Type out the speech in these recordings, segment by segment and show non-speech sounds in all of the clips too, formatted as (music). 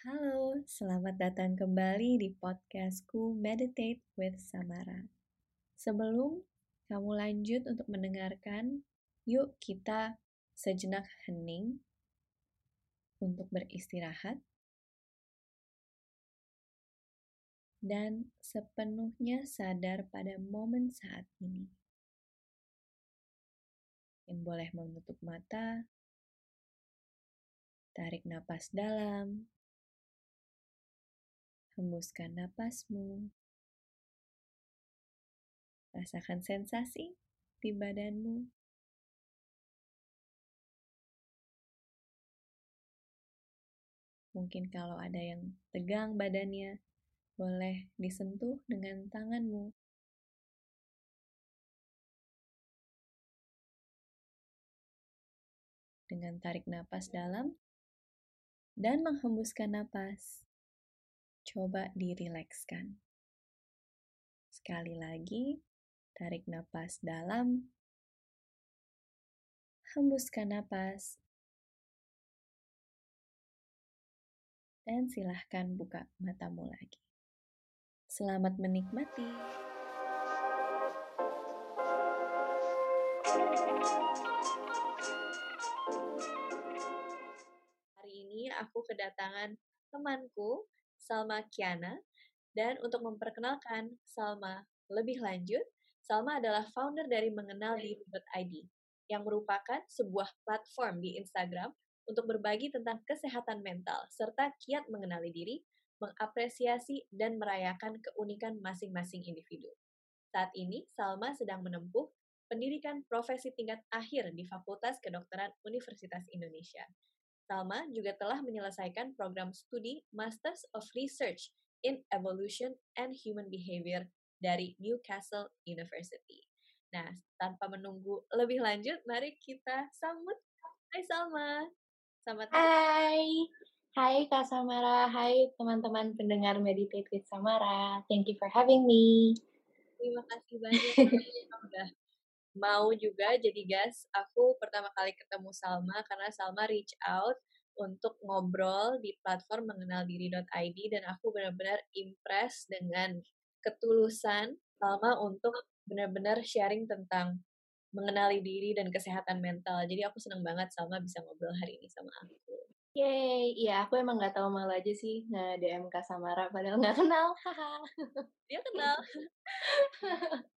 Halo, selamat datang kembali di podcastku Meditate with Samara. Sebelum kamu lanjut untuk mendengarkan, yuk kita sejenak hening untuk beristirahat dan sepenuhnya sadar pada momen saat ini. Yang boleh menutup mata, tarik napas dalam, hembuskan napasmu, rasakan sensasi di badanmu. Mungkin kalau ada yang tegang badannya, boleh disentuh dengan tanganmu. Dengan tarik napas dalam dan menghembuskan napas, coba dirilekskan. Sekali lagi, tarik napas dalam, hembuskan napas, dan silahkan buka matamu lagi. Selamat menikmati. Hari ini aku kedatangan temanku, Salma Kiana, dan untuk memperkenalkan Salma lebih lanjut, Salma adalah founder dari Mengenal Diri.id, yang merupakan sebuah platform di Instagram untuk berbagi tentang kesehatan mental serta kiat mengenali diri mengapresiasi dan merayakan keunikan masing-masing individu. Saat ini, Salma sedang menempuh pendidikan profesi tingkat akhir di Fakultas Kedokteran Universitas Indonesia. Salma juga telah menyelesaikan program studi Masters of Research in Evolution and Human Behavior dari Newcastle University. Nah, tanpa menunggu lebih lanjut, mari kita sambut. Hai Salma. Selamat Hai. Hai Kak Samara, hai teman-teman pendengar Meditate with Samara. Thank you for having me. Terima kasih banyak udah mau juga jadi guys. Aku pertama kali ketemu Salma karena Salma reach out untuk ngobrol di platform mengenal diri.id dan aku benar-benar impress dengan ketulusan Salma untuk benar-benar sharing tentang mengenali diri dan kesehatan mental. Jadi aku senang banget Salma bisa ngobrol hari ini sama aku. Yeay, iya aku emang gak tahu malu aja sih nge-DM Kak Samara, padahal gak kenal, Dia kenal.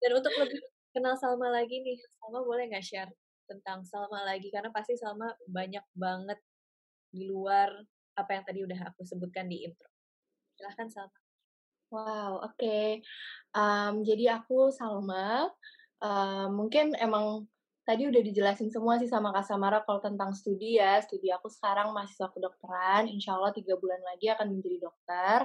Dan untuk lebih kenal Salma lagi nih, Salma boleh nggak share tentang Salma lagi? Karena pasti Salma banyak banget di luar apa yang tadi udah aku sebutkan di intro. Silahkan Salma. Wow, oke. Okay. Um, jadi aku Salma, uh, mungkin emang tadi udah dijelasin semua sih sama Kak Samara kalau tentang studi ya. Studi aku sekarang mahasiswa kedokteran, insya Allah tiga bulan lagi akan menjadi dokter.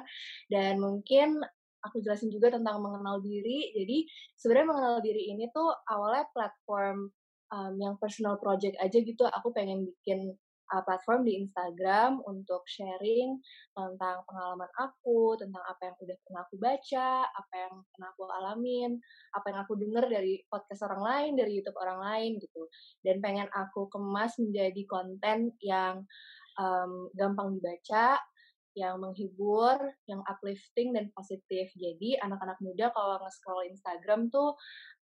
Dan mungkin aku jelasin juga tentang mengenal diri. Jadi sebenarnya mengenal diri ini tuh awalnya platform um, yang personal project aja gitu. Aku pengen bikin uh, platform di Instagram untuk sharing tentang pengalaman aku, tentang apa yang udah pernah aku baca, apa yang pernah aku alamin, apa yang aku dengar dari podcast orang lain, dari YouTube orang lain gitu. Dan pengen aku kemas menjadi konten yang um, gampang dibaca, yang menghibur, yang uplifting dan positif. Jadi anak-anak muda kalau nge-scroll Instagram tuh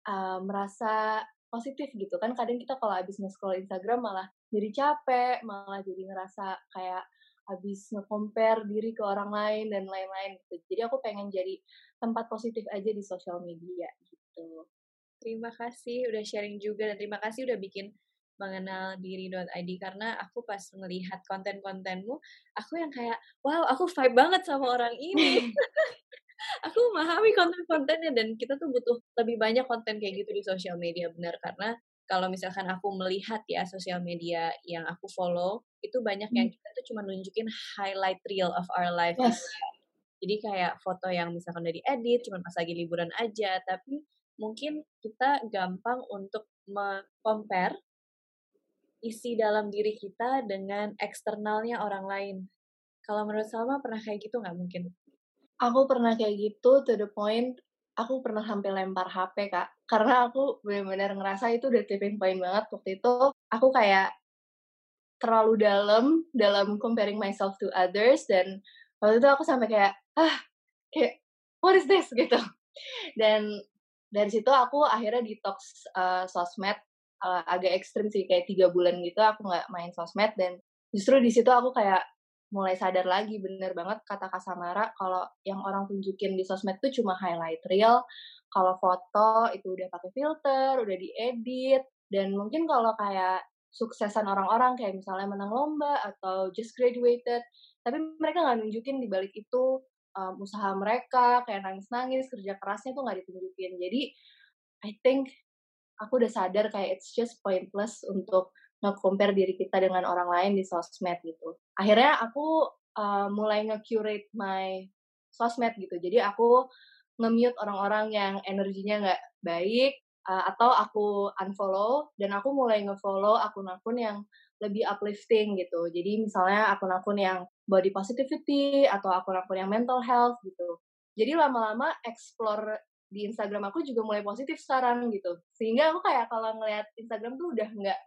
uh, merasa positif gitu kan kadang kita kalau habis nge-scroll Instagram malah jadi capek, malah jadi ngerasa kayak habis nge-compare diri ke orang lain dan lain-lain gitu. Jadi aku pengen jadi tempat positif aja di sosial media gitu. Terima kasih udah sharing juga dan terima kasih udah bikin mengenal diri.id karena aku pas melihat konten-kontenmu, aku yang kayak, wow aku vibe banget sama orang ini. (laughs) (laughs) aku memahami konten-kontennya dan kita tuh butuh lebih banyak konten kayak gitu di sosial media benar karena kalau misalkan aku melihat ya sosial media yang aku follow itu banyak yang hmm. kita tuh cuma nunjukin highlight reel of our life yes. jadi kayak foto yang misalkan dari edit cuma pas lagi liburan aja tapi mungkin kita gampang untuk compare isi dalam diri kita dengan eksternalnya orang lain kalau menurut Salma pernah kayak gitu nggak mungkin aku pernah kayak gitu to the point aku pernah sampai lempar HP kak. Karena aku benar-benar ngerasa itu udah tipping point banget waktu itu. Aku kayak terlalu dalam dalam comparing myself to others dan waktu itu aku sampai kayak ah kayak what is this? (laughs) gitu. Dan dari situ aku akhirnya detox uh, sosmed uh, agak ekstrim sih kayak tiga bulan gitu aku nggak main sosmed dan justru di situ aku kayak mulai sadar lagi bener banget kata Kasamara kalau yang orang tunjukin di sosmed tuh cuma highlight reel kalau foto itu udah pakai filter udah diedit dan mungkin kalau kayak suksesan orang-orang kayak misalnya menang lomba atau just graduated tapi mereka nggak nunjukin di balik itu um, usaha mereka kayak nangis-nangis kerja kerasnya tuh nggak ditunjukin. Jadi I think aku udah sadar kayak it's just pointless untuk nge-compare diri kita dengan orang lain di sosmed gitu akhirnya aku uh, mulai nge-curate my sosmed gitu jadi aku nge-mute orang-orang yang energinya nggak baik uh, atau aku unfollow dan aku mulai ngefollow akun-akun yang lebih uplifting gitu. Jadi misalnya akun-akun yang body positivity atau akun-akun yang mental health gitu. Jadi lama-lama explore di Instagram aku juga mulai positif sekarang gitu. Sehingga aku kayak kalau ngeliat Instagram tuh udah nggak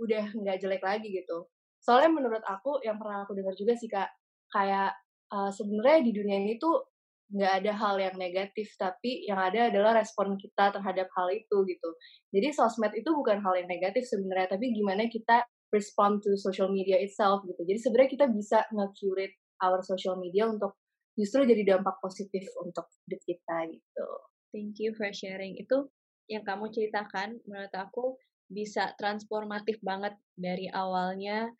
udah nggak jelek lagi gitu. Soalnya menurut aku yang pernah aku dengar juga sih kak, kayak uh, sebenarnya di dunia ini tuh nggak ada hal yang negatif tapi yang ada adalah respon kita terhadap hal itu gitu. Jadi sosmed itu bukan hal yang negatif sebenarnya tapi gimana kita respond to social media itself gitu. Jadi sebenarnya kita bisa nge-curate our social media untuk justru jadi dampak positif untuk hidup kita gitu. Thank you for sharing. Itu yang kamu ceritakan menurut aku bisa transformatif banget dari awalnya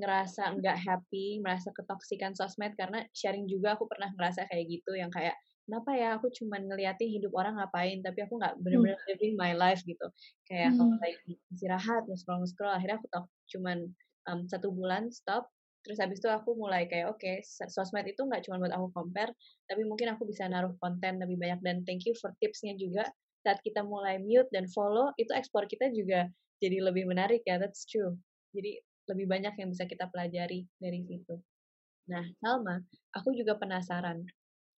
ngerasa nggak happy, merasa ketoksikan sosmed karena sharing juga aku pernah ngerasa kayak gitu yang kayak kenapa ya aku cuman ngeliatin hidup orang ngapain tapi aku nggak hmm. bener-bener hmm. living my life gitu kayak hmm. kalau lagi istirahat scroll scroll akhirnya aku tau cuman um, satu bulan stop terus habis itu aku mulai kayak oke okay, sosmed itu nggak cuma buat aku compare tapi mungkin aku bisa naruh konten lebih banyak dan thank you for tipsnya juga saat kita mulai mute dan follow itu ekspor kita juga jadi lebih menarik ya that's true jadi lebih banyak yang bisa kita pelajari dari situ. Nah, Salma, aku juga penasaran.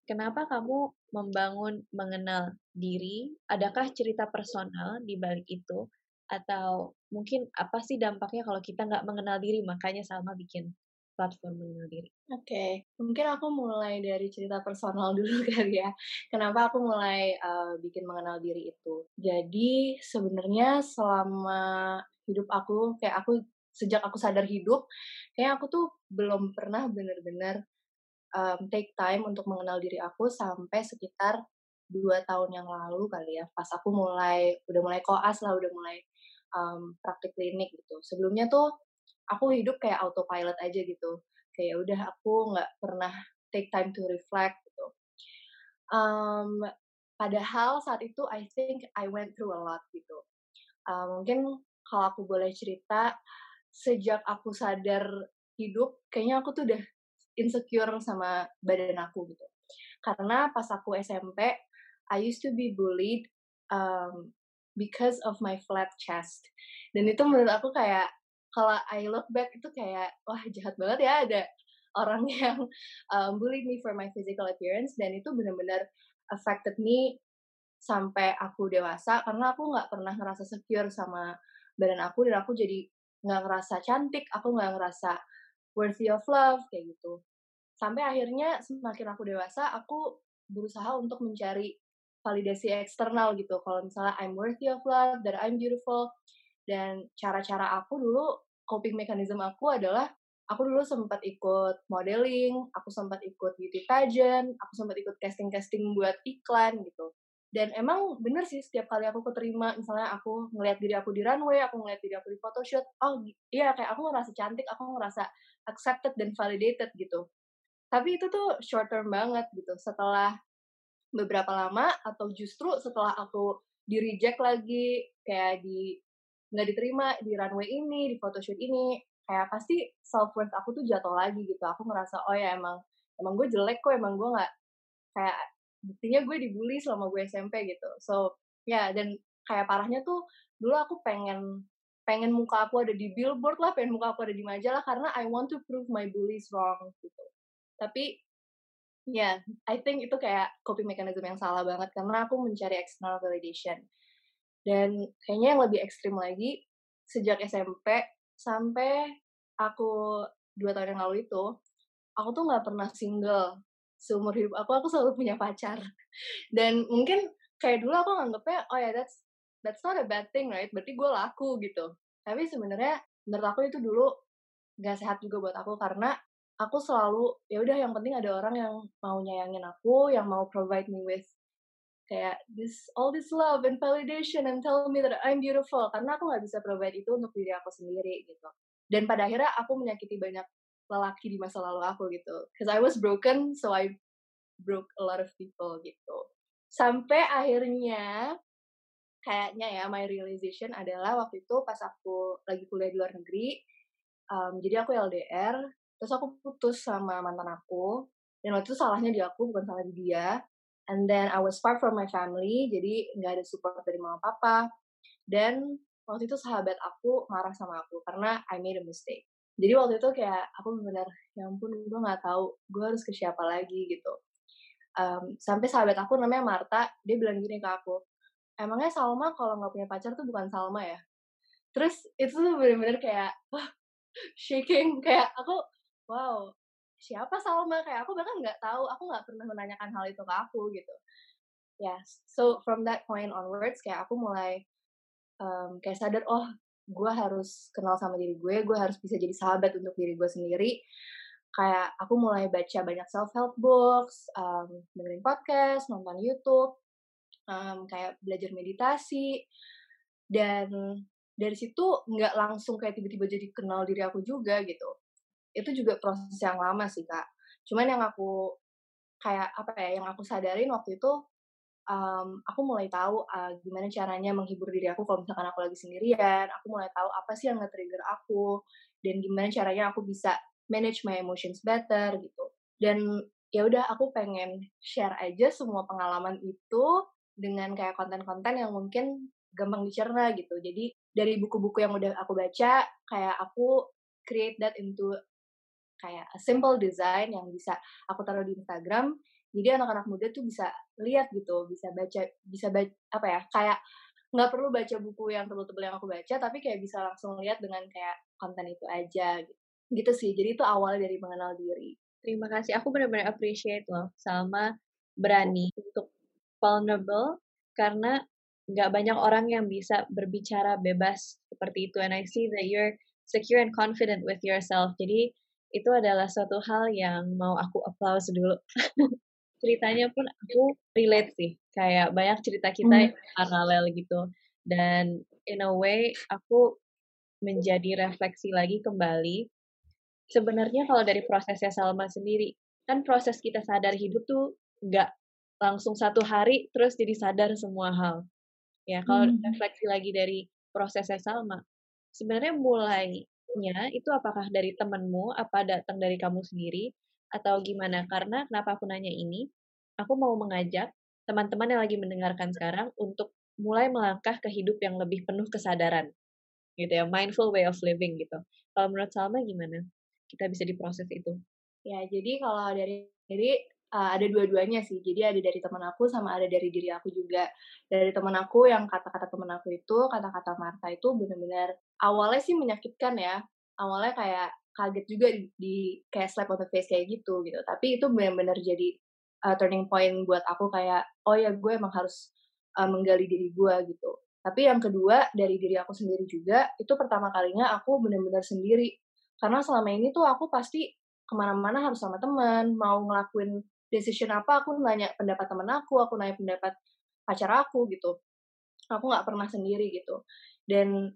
Kenapa kamu membangun mengenal diri? Adakah cerita personal di balik itu? Atau mungkin apa sih dampaknya kalau kita nggak mengenal diri? Makanya Salma bikin platform mengenal diri. Oke, okay. mungkin aku mulai dari cerita personal (laughs) dulu kali ya. Kenapa aku mulai uh, bikin mengenal diri itu? Jadi sebenarnya selama hidup aku, kayak aku sejak aku sadar hidup kayak aku tuh belum pernah bener-bener um, take time untuk mengenal diri aku sampai sekitar dua tahun yang lalu kali ya pas aku mulai udah mulai koas lah udah mulai um, praktik klinik gitu sebelumnya tuh aku hidup kayak autopilot aja gitu. Kayak udah aku nggak pernah take time to reflect gitu. Um, padahal saat itu I think I went through a lot gitu. Um, mungkin kalau aku boleh cerita sejak aku sadar hidup kayaknya aku tuh udah insecure sama badan aku gitu. Karena pas aku SMP I used to be bullied um, because of my flat chest. Dan itu menurut aku kayak kalau I look back itu kayak wah jahat banget ya ada orang (laughs) yang um, bully me for my physical appearance. Dan itu benar-benar affected me sampai aku dewasa karena aku nggak pernah ngerasa secure sama badan aku dan aku jadi nggak ngerasa cantik aku nggak ngerasa worthy of love kayak gitu. Sampai akhirnya semakin aku dewasa aku berusaha untuk mencari validasi eksternal gitu. Kalau misalnya I'm worthy of love that I'm beautiful dan cara-cara aku dulu coping mechanism aku adalah aku dulu sempat ikut modeling, aku sempat ikut beauty pageant, aku sempat ikut casting-casting buat iklan gitu. Dan emang bener sih setiap kali aku keterima misalnya aku ngeliat diri aku di runway aku ngeliat diri aku di photoshoot oh iya kayak aku ngerasa cantik aku ngerasa accepted dan validated gitu. Tapi itu tuh short term banget gitu setelah beberapa lama atau justru setelah aku di reject lagi kayak di nggak diterima di runway ini di photoshoot ini kayak pasti self worth aku tuh jatuh lagi gitu. Aku ngerasa oh ya emang emang gue jelek kok emang gue nggak kayak buktinya gue dibully selama gue SMP gitu. So ya yeah, dan kayak parahnya tuh dulu aku pengen pengen muka aku ada di billboard lah pengen muka aku ada di majalah karena I want to prove my bullies wrong gitu. Tapi ya yeah, I think itu kayak coping mechanism yang salah banget karena aku mencari external validation dan kayaknya yang lebih ekstrim lagi sejak SMP sampai aku dua tahun yang lalu itu aku tuh nggak pernah single seumur hidup aku aku selalu punya pacar. (laughs) Dan mungkin kayak dulu aku nganggepnya oh ya that's that's not a bad thing right? Berarti gue laku gitu. Tapi sebenarnya menurut aku itu dulu gak sehat juga buat aku karena aku selalu ya udah yang penting ada orang yang mau nyayangin aku yang mau provide me with kayak this all this love and validation and tell me that I'm beautiful. Karena aku nggak bisa provide itu untuk diri aku sendiri gitu. Dan pada akhirnya aku menyakiti banyak lelaki di masa lalu aku gitu. Because I was broken so I broke a lot of people gitu. Sampai akhirnya kayaknya ya my realization adalah waktu itu pas aku lagi kuliah di luar negeri um, jadi aku LDR terus aku putus sama mantan aku dan waktu itu salahnya di aku bukan salah di dia and then I was far from my family jadi nggak ada support dari mama papa. Dan waktu itu sahabat aku marah sama aku karena I made a mistake. Jadi waktu itu kayak aku benar ya ampun gue nggak tahu gue harus ke siapa lagi gitu. Um, sampai sahabat aku namanya Marta dia bilang gini ke aku emangnya Salma kalau nggak punya pacar tuh bukan Salma ya? Terus itu tuh bener-bener kayak (laughs) shaking kayak aku wow siapa Salma? Kayak aku bahkan nggak tahu aku nggak pernah menanyakan hal itu ke aku gitu. Ya yeah. so from that point onwards kayak aku mulai um, kayak sadar oh gue harus kenal sama diri gue gue harus bisa jadi sahabat untuk diri gue sendiri. Kayak aku mulai baca banyak self help books um, dengerin podcast nonton YouTube um, kayak belajar meditasi. Dan dari situ nggak langsung kayak tiba-tiba jadi kenal diri aku juga gitu itu juga proses yang lama sih kak cuman yang aku kayak apa ya yang aku sadarin waktu itu um, aku mulai tahu uh, gimana caranya menghibur diri aku kalau misalkan aku lagi sendirian. Aku mulai tahu apa sih yang nge-trigger aku dan gimana caranya aku bisa manage my emotions better gitu. Dan ya udah aku pengen share aja semua pengalaman itu dengan kayak konten-konten yang mungkin gampang dicerna gitu. Jadi dari buku-buku yang udah aku baca, kayak aku create that into kayak a simple design yang bisa aku taruh di Instagram jadi anak-anak muda tuh bisa lihat gitu bisa baca bisa baca apa ya kayak nggak perlu baca buku yang tebel-tebel yang aku baca tapi kayak bisa langsung lihat dengan kayak konten itu aja gitu, sih. Jadi itu awal dari mengenal diri. Terima kasih aku benar-benar appreciate loh sama berani untuk vulnerable karena nggak banyak orang yang bisa berbicara bebas seperti itu and I see that you're secure and confident with yourself. Jadi itu adalah suatu hal yang mau aku applause dulu (laughs) ceritanya pun aku relate sih kayak banyak cerita kita hmm. paralel gitu dan in a way aku menjadi refleksi lagi kembali sebenarnya kalau dari prosesnya Salma sendiri kan proses kita sadar hidup tuh nggak langsung satu hari terus jadi sadar semua hal ya kalau hmm. refleksi lagi dari prosesnya Salma sebenarnya mulainya itu apakah dari temenmu apa datang dari kamu sendiri atau gimana? Karena kenapa aku nanya ini? Aku mau mengajak teman-teman yang lagi mendengarkan sekarang untuk mulai melangkah ke hidup yang lebih penuh kesadaran. Gitu ya, mindful way of living gitu. Kalau menurut Salma gimana? Kita bisa diproses itu. Ya, jadi kalau dari dari uh, ada dua-duanya sih. Jadi ada dari teman aku sama ada dari diri aku juga. Dari teman aku yang kata-kata teman aku itu, kata-kata Marta itu benar-benar awalnya sih menyakitkan ya. Awalnya kayak kaget juga di, di kayak slap on the face kayak gitu gitu. Tapi itu benar-benar jadi uh, turning point buat aku kayak oh ya gue emang harus uh, menggali diri gue gitu. Tapi yang kedua dari diri aku sendiri juga itu pertama kalinya aku benar-benar sendiri. Karena selama ini tuh aku pasti ke mana-mana harus sama teman mau ngelakuin decision apa aku nanya pendapat teman aku aku nanya pendapat pacar aku gitu. Aku nggak pernah sendiri gitu. Dan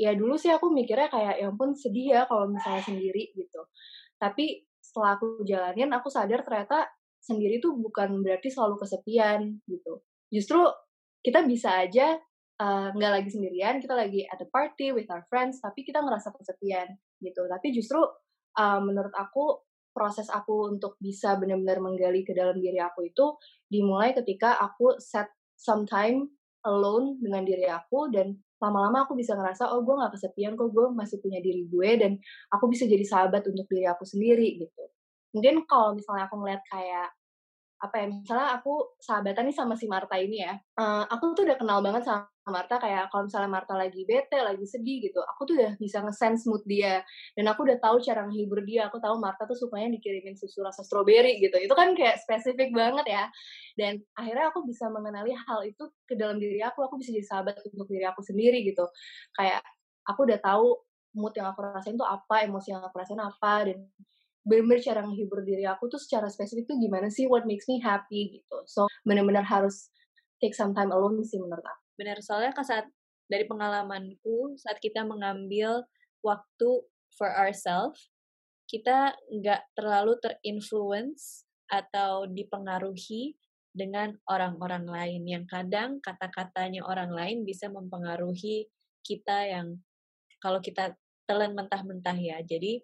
ya dulu sih aku mikirnya kayak ya ampun sedih ya kalau misalnya sendiri gitu. Tapi setelah aku jalanin aku sadar ternyata sendiri tuh bukan berarti selalu kesepian gitu. Justru kita bisa aja nggak uh, lagi sendirian kita lagi at the party with our friends tapi kita ngerasa kesepian gitu. Tapi justru uh, menurut aku proses aku untuk bisa benar-benar menggali ke dalam diri aku itu dimulai ketika aku set some time alone dengan diri aku dan lama-lama aku bisa ngerasa oh gue gak kesepian kok gue masih punya diri gue dan aku bisa jadi sahabat untuk diri aku sendiri gitu. Mungkin kalau misalnya aku ngeliat kayak apa ya misalnya aku sahabatan nih sama si Marta ini ya uh, aku tuh udah kenal banget sama Marta kayak kalau misalnya Marta lagi bete lagi sedih gitu aku tuh udah bisa nge-sense mood dia dan aku udah tahu cara menghibur dia aku tahu Marta tuh sukanya dikirimin susu rasa stroberi gitu itu kan kayak spesifik banget ya dan akhirnya aku bisa mengenali hal itu ke dalam diri aku aku bisa jadi sahabat untuk diri aku sendiri gitu kayak aku udah tahu mood yang aku rasain tuh apa emosi yang aku rasain apa dan bener-bener cara menghibur diri aku tuh secara spesifik tuh gimana sih what makes me happy gitu. So bener-bener harus take some time alone sih menurut aku. Benar soalnya kan saat dari pengalamanku saat kita mengambil waktu for ourselves kita nggak terlalu terinfluence atau dipengaruhi dengan orang-orang lain yang kadang kata-katanya orang lain bisa mempengaruhi kita yang kalau kita telan mentah-mentah ya. Jadi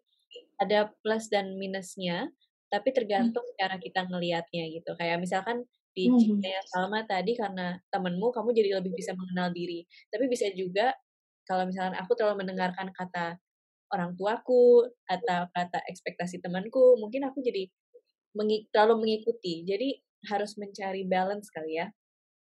ada plus dan minusnya, tapi hmm. tergantung hmm. cara kita ngelihatnya gitu. Kayak misalkan di hmm. ceritanya Salma tadi karena temenmu kamu jadi lebih bisa mengenal diri. Tapi bisa juga kalau misalkan aku terlalu mendengarkan kata orang tuaku atau kata ekspektasi temanku, mungkin aku jadi mengi terlalu mengikuti. Jadi harus mencari balance kali ya.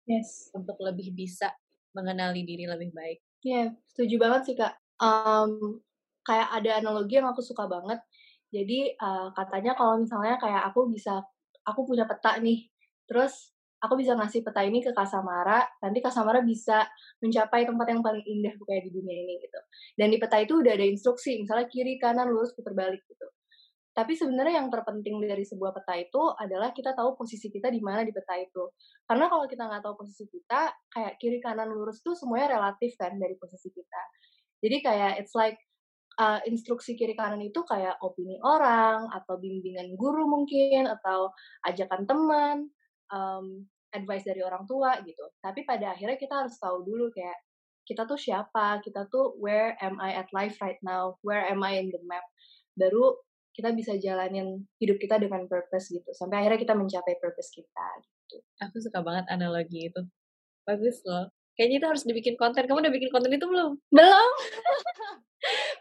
Yes. Untuk lebih bisa mengenali diri lebih baik. Iya, yeah, setuju banget sih kak. Um, kayak ada analogi yang aku suka banget. Jadi uh, katanya kalau misalnya kayak aku bisa, aku punya peta nih, terus aku bisa ngasih peta ini ke Kasamara, nanti Kasamara bisa mencapai tempat yang paling indah kayak di dunia ini gitu. Dan di peta itu udah ada instruksi, misalnya kiri, kanan, lurus, putar balik gitu. Tapi sebenarnya yang terpenting dari sebuah peta itu adalah kita tahu posisi kita di mana di peta itu. Karena kalau kita nggak tahu posisi kita, kayak kiri, kanan, lurus tuh semuanya relatif kan dari posisi kita. Jadi kayak it's like uh, instruksi kiri kanan itu kayak opini orang atau bimbingan guru mungkin atau ajakan teman, um, advice dari orang tua gitu. Tapi pada akhirnya kita harus tahu dulu kayak kita tuh siapa, kita tuh where am I at life right now, where am I in the map. Baru kita bisa jalanin hidup kita dengan purpose gitu. Sampai akhirnya kita mencapai purpose kita gitu. Aku suka banget analogi itu. Bagus loh. Kayaknya itu harus dibikin konten. Kamu udah bikin konten itu belum? Belum. (laughs)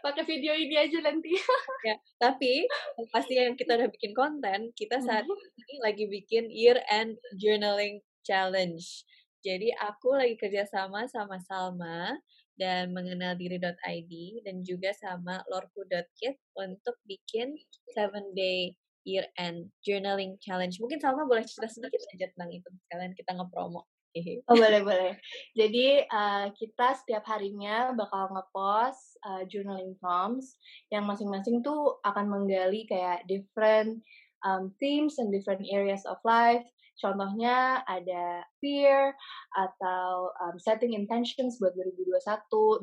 pakai video ini aja nanti. (laughs) ya, tapi pasti yang kita udah bikin konten, kita saat mm-hmm. ini lagi bikin year end journaling challenge. Jadi aku lagi kerja sama sama Salma dan mengenal diri.id dan juga sama lorku.kit untuk bikin 7 day year end journaling challenge. Mungkin Salma boleh cerita sedikit aja tentang itu sekalian kita ngepromo. (laughs) Oh boleh boleh. Jadi uh, kita setiap harinya bakal ngepost uh, journaling prompts yang masing-masing tuh akan menggali kayak different um, themes and different areas of life. Contohnya ada fear atau um, setting intentions buat 2021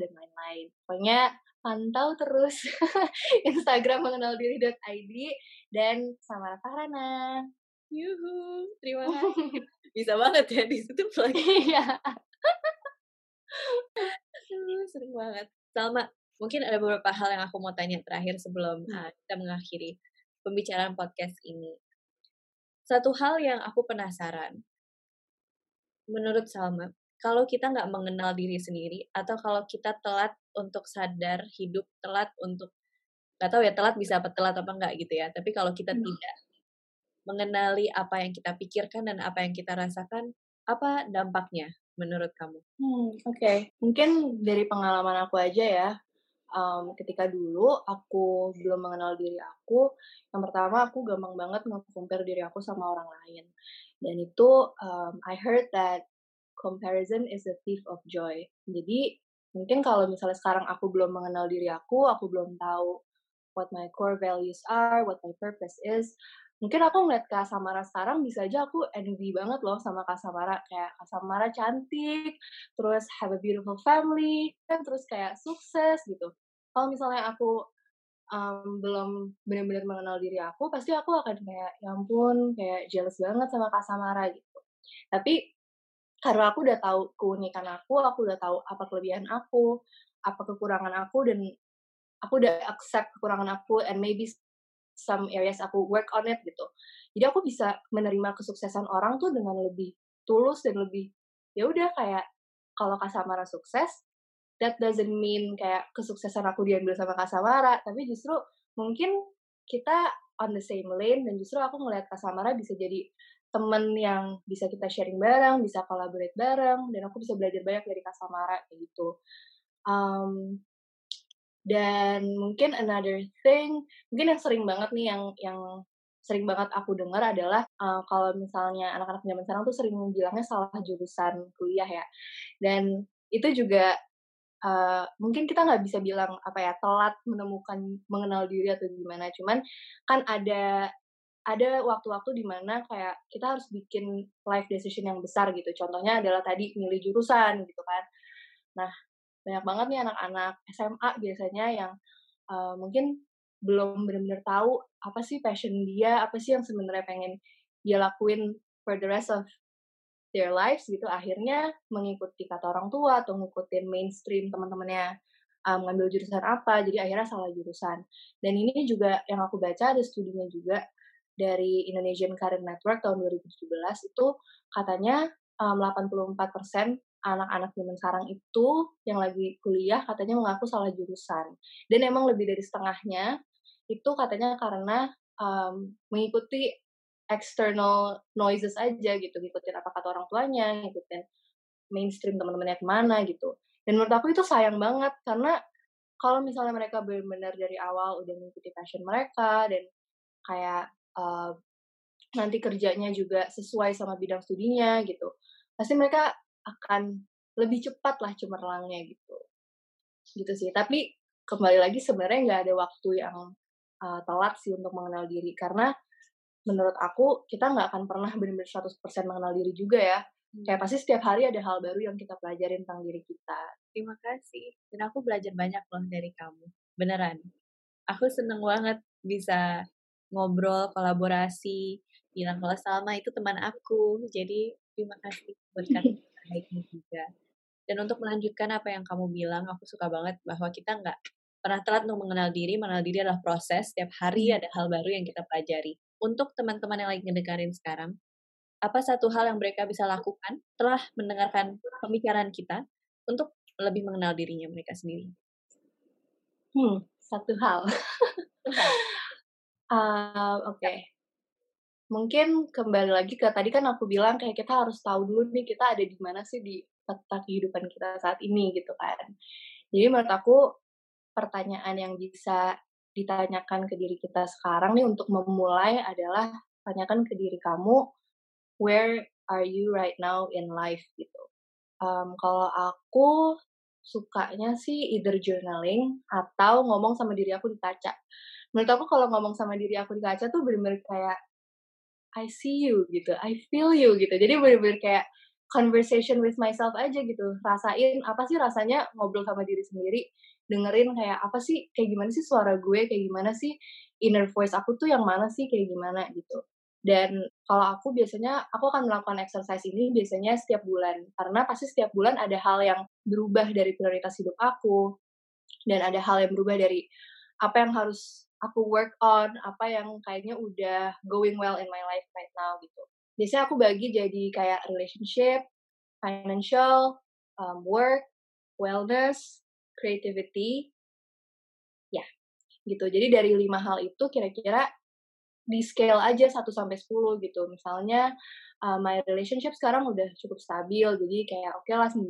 dan lain-lain. Pokoknya pantau terus (laughs) Instagram mengenal diri.id dan sama Farana. Yuhu, terima kasih (laughs) bisa banget ya di situ (laughs) lagi. Iya. Sering banget. Salma, mungkin ada beberapa hal yang aku mau tanya terakhir sebelum hmm. uh, kita mengakhiri pembicaraan podcast ini. Satu hal yang aku penasaran, menurut Salma, kalau kita nggak mengenal diri sendiri atau kalau kita telat untuk sadar hidup, telat untuk nggak tahu ya telat bisa apa telat apa enggak gitu ya. Tapi kalau kita hmm. tidak mengenali apa yang kita pikirkan dan apa yang kita rasakan, apa dampaknya menurut kamu? Hmm, Oke, okay. mungkin dari pengalaman aku aja ya. Um, ketika dulu aku belum mengenal diri aku, yang pertama aku gampang banget nge-compare diri aku sama orang lain. Dan itu um, I heard that comparison is a thief of joy. Jadi mungkin kalau misalnya sekarang aku belum mengenal diri aku, aku belum tahu what my core values are, what my purpose is, mungkin aku ngeliat Kak Samara sekarang bisa aja aku envy banget loh sama Kak Samara. Kayak Kak Samara cantik terus have a beautiful family kan terus kayak sukses gitu. Kalau misalnya aku um, belum benar-benar mengenal diri aku pasti aku akan kayak ya ampun kayak jealous banget sama Kak Samara gitu. Tapi karena aku udah tahu keunikan aku aku udah tahu apa kelebihan aku apa kekurangan aku dan aku udah accept kekurangan aku and maybe some areas aku work on it gitu. Jadi aku bisa menerima kesuksesan orang tuh dengan lebih tulus dan lebih ya udah kayak kalau Kasamara sukses, that doesn't mean kayak kesuksesan aku diambil sama Kasamara, tapi justru mungkin kita on the same lane dan justru aku ngeliat Kak Samara bisa jadi temen yang bisa kita sharing bareng, bisa collaborate bareng, dan aku bisa belajar banyak dari Kak Samara kayak gitu. Um, dan mungkin another thing, mungkin yang sering banget nih yang yang sering banget aku dengar adalah uh, kalau misalnya anak-anak zaman sekarang tuh sering bilangnya salah jurusan kuliah ya. Dan itu juga uh, mungkin kita nggak bisa bilang apa ya telat menemukan mengenal diri atau gimana. Cuman kan ada ada waktu-waktu di mana kayak kita harus bikin life decision yang besar gitu. Contohnya adalah tadi milih jurusan gitu kan. Nah, banyak banget nih anak-anak SMA biasanya yang uh, mungkin belum benar-benar tahu apa sih passion dia, apa sih yang sebenarnya pengen dia lakuin for the rest of their lives gitu. Akhirnya mengikuti kata orang tua atau ngikutin mainstream teman-temannya um, ngambil jurusan apa, jadi akhirnya salah jurusan. Dan ini juga yang aku baca ada studinya juga dari Indonesian Career Network tahun 2017 itu katanya um, 84% anak-anak zaman sekarang itu yang lagi kuliah katanya mengaku salah jurusan. Dan emang lebih dari setengahnya itu katanya karena um, mengikuti external noises aja gitu, ngikutin apa kata orang tuanya, ngikutin mainstream teman-temannya ke mana gitu. Dan menurut aku itu sayang banget karena kalau misalnya mereka benar-benar dari awal udah mengikuti passion mereka dan kayak uh, nanti kerjanya juga sesuai sama bidang studinya gitu, pasti mereka akan lebih cepat lah cemerlangnya gitu. Gitu sih. Tapi kembali lagi sebenarnya nggak ada waktu yang uh, telat sih untuk mengenal diri. Karena menurut aku kita nggak akan pernah benar-benar 100% mengenal diri juga ya. Hmm. kayak pasti setiap hari ada hal baru yang kita pelajarin tentang diri kita. Terima kasih. Dan aku belajar banyak loh dari kamu. Beneran. Aku seneng banget bisa ngobrol kolaborasi bilang kalau Salma itu teman aku. Jadi terima kasih buat kalian (laughs) baiknya juga. Dan untuk melanjutkan apa yang kamu bilang, aku suka banget bahwa kita nggak pernah telat untuk mengenal diri. Mengenal diri adalah proses. Setiap hari hmm. ada hal baru yang kita pelajari. Untuk teman-teman yang lagi ngedengerin sekarang, apa satu hal yang mereka bisa lakukan telah mendengarkan pembicaraan kita untuk lebih mengenal dirinya mereka sendiri? Hmm, satu hal. uh, (laughs) Oke. Okay mungkin kembali lagi ke tadi kan aku bilang kayak kita harus tahu dulu nih kita ada di mana sih di peta kehidupan kita saat ini gitu kan. Jadi menurut aku pertanyaan yang bisa ditanyakan ke diri kita sekarang nih untuk memulai adalah tanyakan ke diri kamu where are you right now in life gitu. Um, kalau aku sukanya sih either journaling atau ngomong sama diri aku di kaca. Menurut aku kalau ngomong sama diri aku di kaca tuh bener-bener kayak I see you gitu, I feel you gitu. Jadi bener-bener kayak conversation with myself aja gitu. Rasain apa sih rasanya ngobrol sama diri sendiri, dengerin kayak apa sih, kayak gimana sih suara gue, kayak gimana sih inner voice aku tuh yang mana sih, kayak gimana gitu. Dan kalau aku biasanya, aku akan melakukan exercise ini biasanya setiap bulan. Karena pasti setiap bulan ada hal yang berubah dari prioritas hidup aku. Dan ada hal yang berubah dari apa yang harus aku work on apa yang kayaknya udah going well in my life right now gitu. Biasanya aku bagi jadi kayak relationship, financial, um, work, wellness, creativity, ya gitu. Jadi dari lima hal itu kira-kira di scale aja 1 sampai 10 gitu. Misalnya uh, my relationship sekarang udah cukup stabil, jadi kayak oke okay lah 9.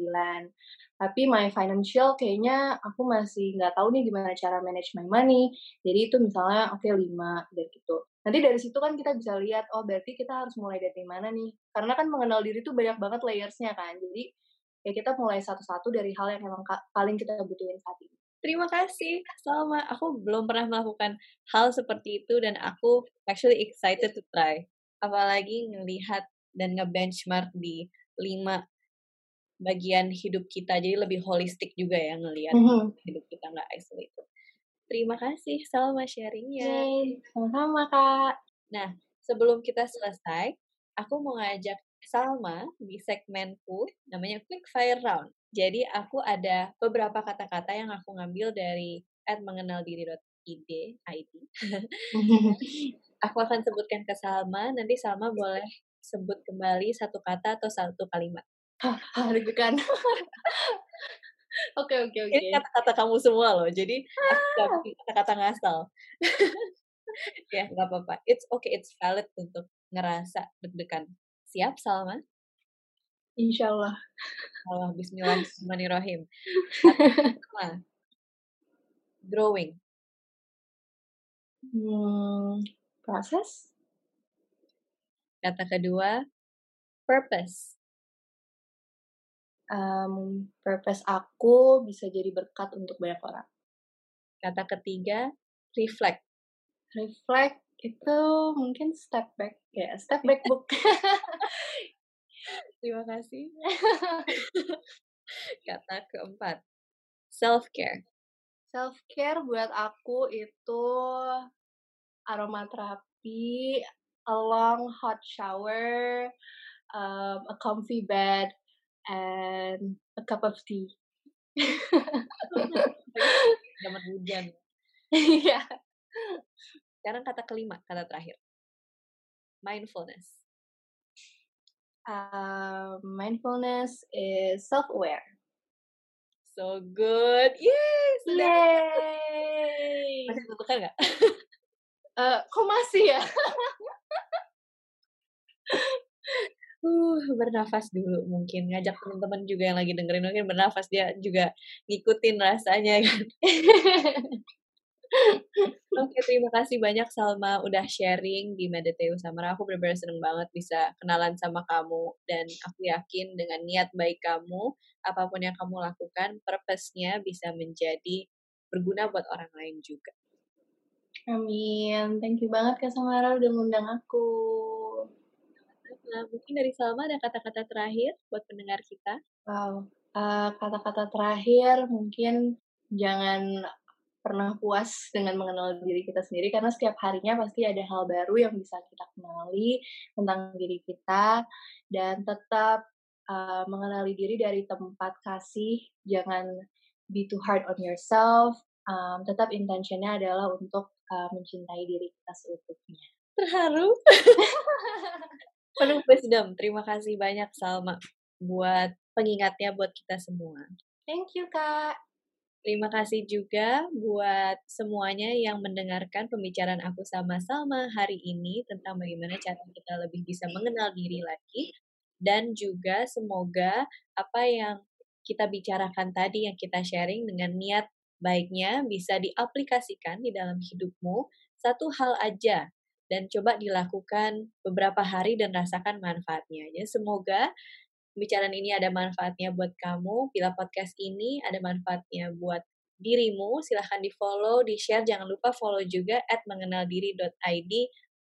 Tapi my financial kayaknya aku masih nggak tahu nih gimana cara manage my money. Jadi itu misalnya oke okay, 5 dan gitu. Nanti dari situ kan kita bisa lihat, oh berarti kita harus mulai dari mana nih. Karena kan mengenal diri itu banyak banget layersnya kan. Jadi ya kita mulai satu-satu dari hal yang memang paling kita butuhin saat ini. Terima kasih, Salma. Aku belum pernah melakukan hal seperti itu dan aku actually excited to try. Apalagi ngelihat dan nge-benchmark di lima bagian hidup kita jadi lebih holistik juga ya ngelihat mm -hmm. hidup kita nggak isolated. Terima kasih Salma sharingnya. Sama-sama kak. Nah sebelum kita selesai, aku mau ngajak Salma di segmenku namanya Quick Fire Round. Jadi aku ada beberapa kata-kata yang aku ngambil dari at mengenal diri.id ID. aku akan sebutkan ke Salma, nanti Salma boleh sebut kembali satu kata atau satu kalimat. Hah, deg-degan. Oke, oke, oke. Ini kata-kata kamu semua loh, jadi kata-kata ngasal. ya, nggak apa-apa. It's okay, it's valid untuk ngerasa deg-degan. Siap, Salma? Insya Allah. Allah, bismillahirrahmanirrahim. (laughs) Growing. Hmm, proses. Kata kedua, purpose. Um, purpose aku bisa jadi berkat untuk banyak orang. Kata ketiga, reflect. Reflect itu mungkin step back ya, step back book. (laughs) Terima kasih. (laughs) Kata keempat, self care. Self care buat aku itu aromaterapi, a long hot shower, um, a comfy bed, and a cup of tea. (laughs) Zaman hujan. Iya. Sekarang kata kelima, kata terakhir. Mindfulness. Uh, mindfulness is self-aware. So good. Sudah. Yay! Masih tentukan nggak? uh, (laughs) kok masih ya? (laughs) uh, bernafas dulu mungkin ngajak teman-teman juga yang lagi dengerin mungkin bernafas dia juga ngikutin rasanya kan. (laughs) Oke, terima kasih banyak Salma udah sharing di Mediteu Samara. Aku benar-benar seneng banget bisa kenalan sama kamu dan aku yakin dengan niat baik kamu, apa pun yang kamu lakukan, purpose-nya bisa menjadi berguna buat orang lain juga. Amin. Thank you banget Kak Samara udah ngundang aku. Nah, mungkin dari Salma ada kata-kata terakhir buat pendengar kita. Wow, uh, kata-kata terakhir mungkin jangan pernah puas dengan mengenal diri kita sendiri karena setiap harinya pasti ada hal baru yang bisa kita kenali tentang diri kita dan tetap uh, mengenali diri dari tempat kasih jangan be too hard on yourself um, tetap intentionnya adalah untuk uh, mencintai diri kita seutuhnya terharu penuh wisdom. Terima kasih banyak Salma buat pengingatnya buat kita semua. Thank you Kak. Terima kasih juga buat semuanya yang mendengarkan pembicaraan aku sama Salma hari ini tentang bagaimana cara kita lebih bisa mengenal diri lagi. Dan juga semoga apa yang kita bicarakan tadi yang kita sharing dengan niat baiknya bisa diaplikasikan di dalam hidupmu. Satu hal aja. Dan coba dilakukan beberapa hari dan rasakan manfaatnya. Ya, semoga pembicaraan ini ada manfaatnya buat kamu. Bila podcast ini ada manfaatnya buat dirimu, silahkan di follow, di share. Jangan lupa follow juga at mengenaldiri.id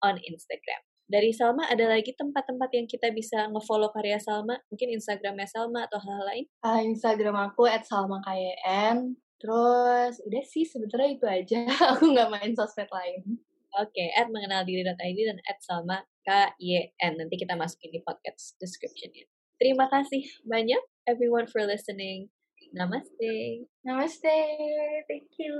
on Instagram. Dari Salma, ada lagi tempat-tempat yang kita bisa ngefollow karya Salma? Mungkin Instagramnya Salma atau hal, -hal lain? Uh, Instagram aku at Salma KYN. Terus udah sih sebetulnya itu aja. (laughs) aku nggak main sosmed lain. Oke, okay, at mengenaldiri.id dan at Salma KYN. Nanti kita masukin di podcast description-nya. Terima kasih banyak everyone for listening. Namaste. Namaste. Thank you.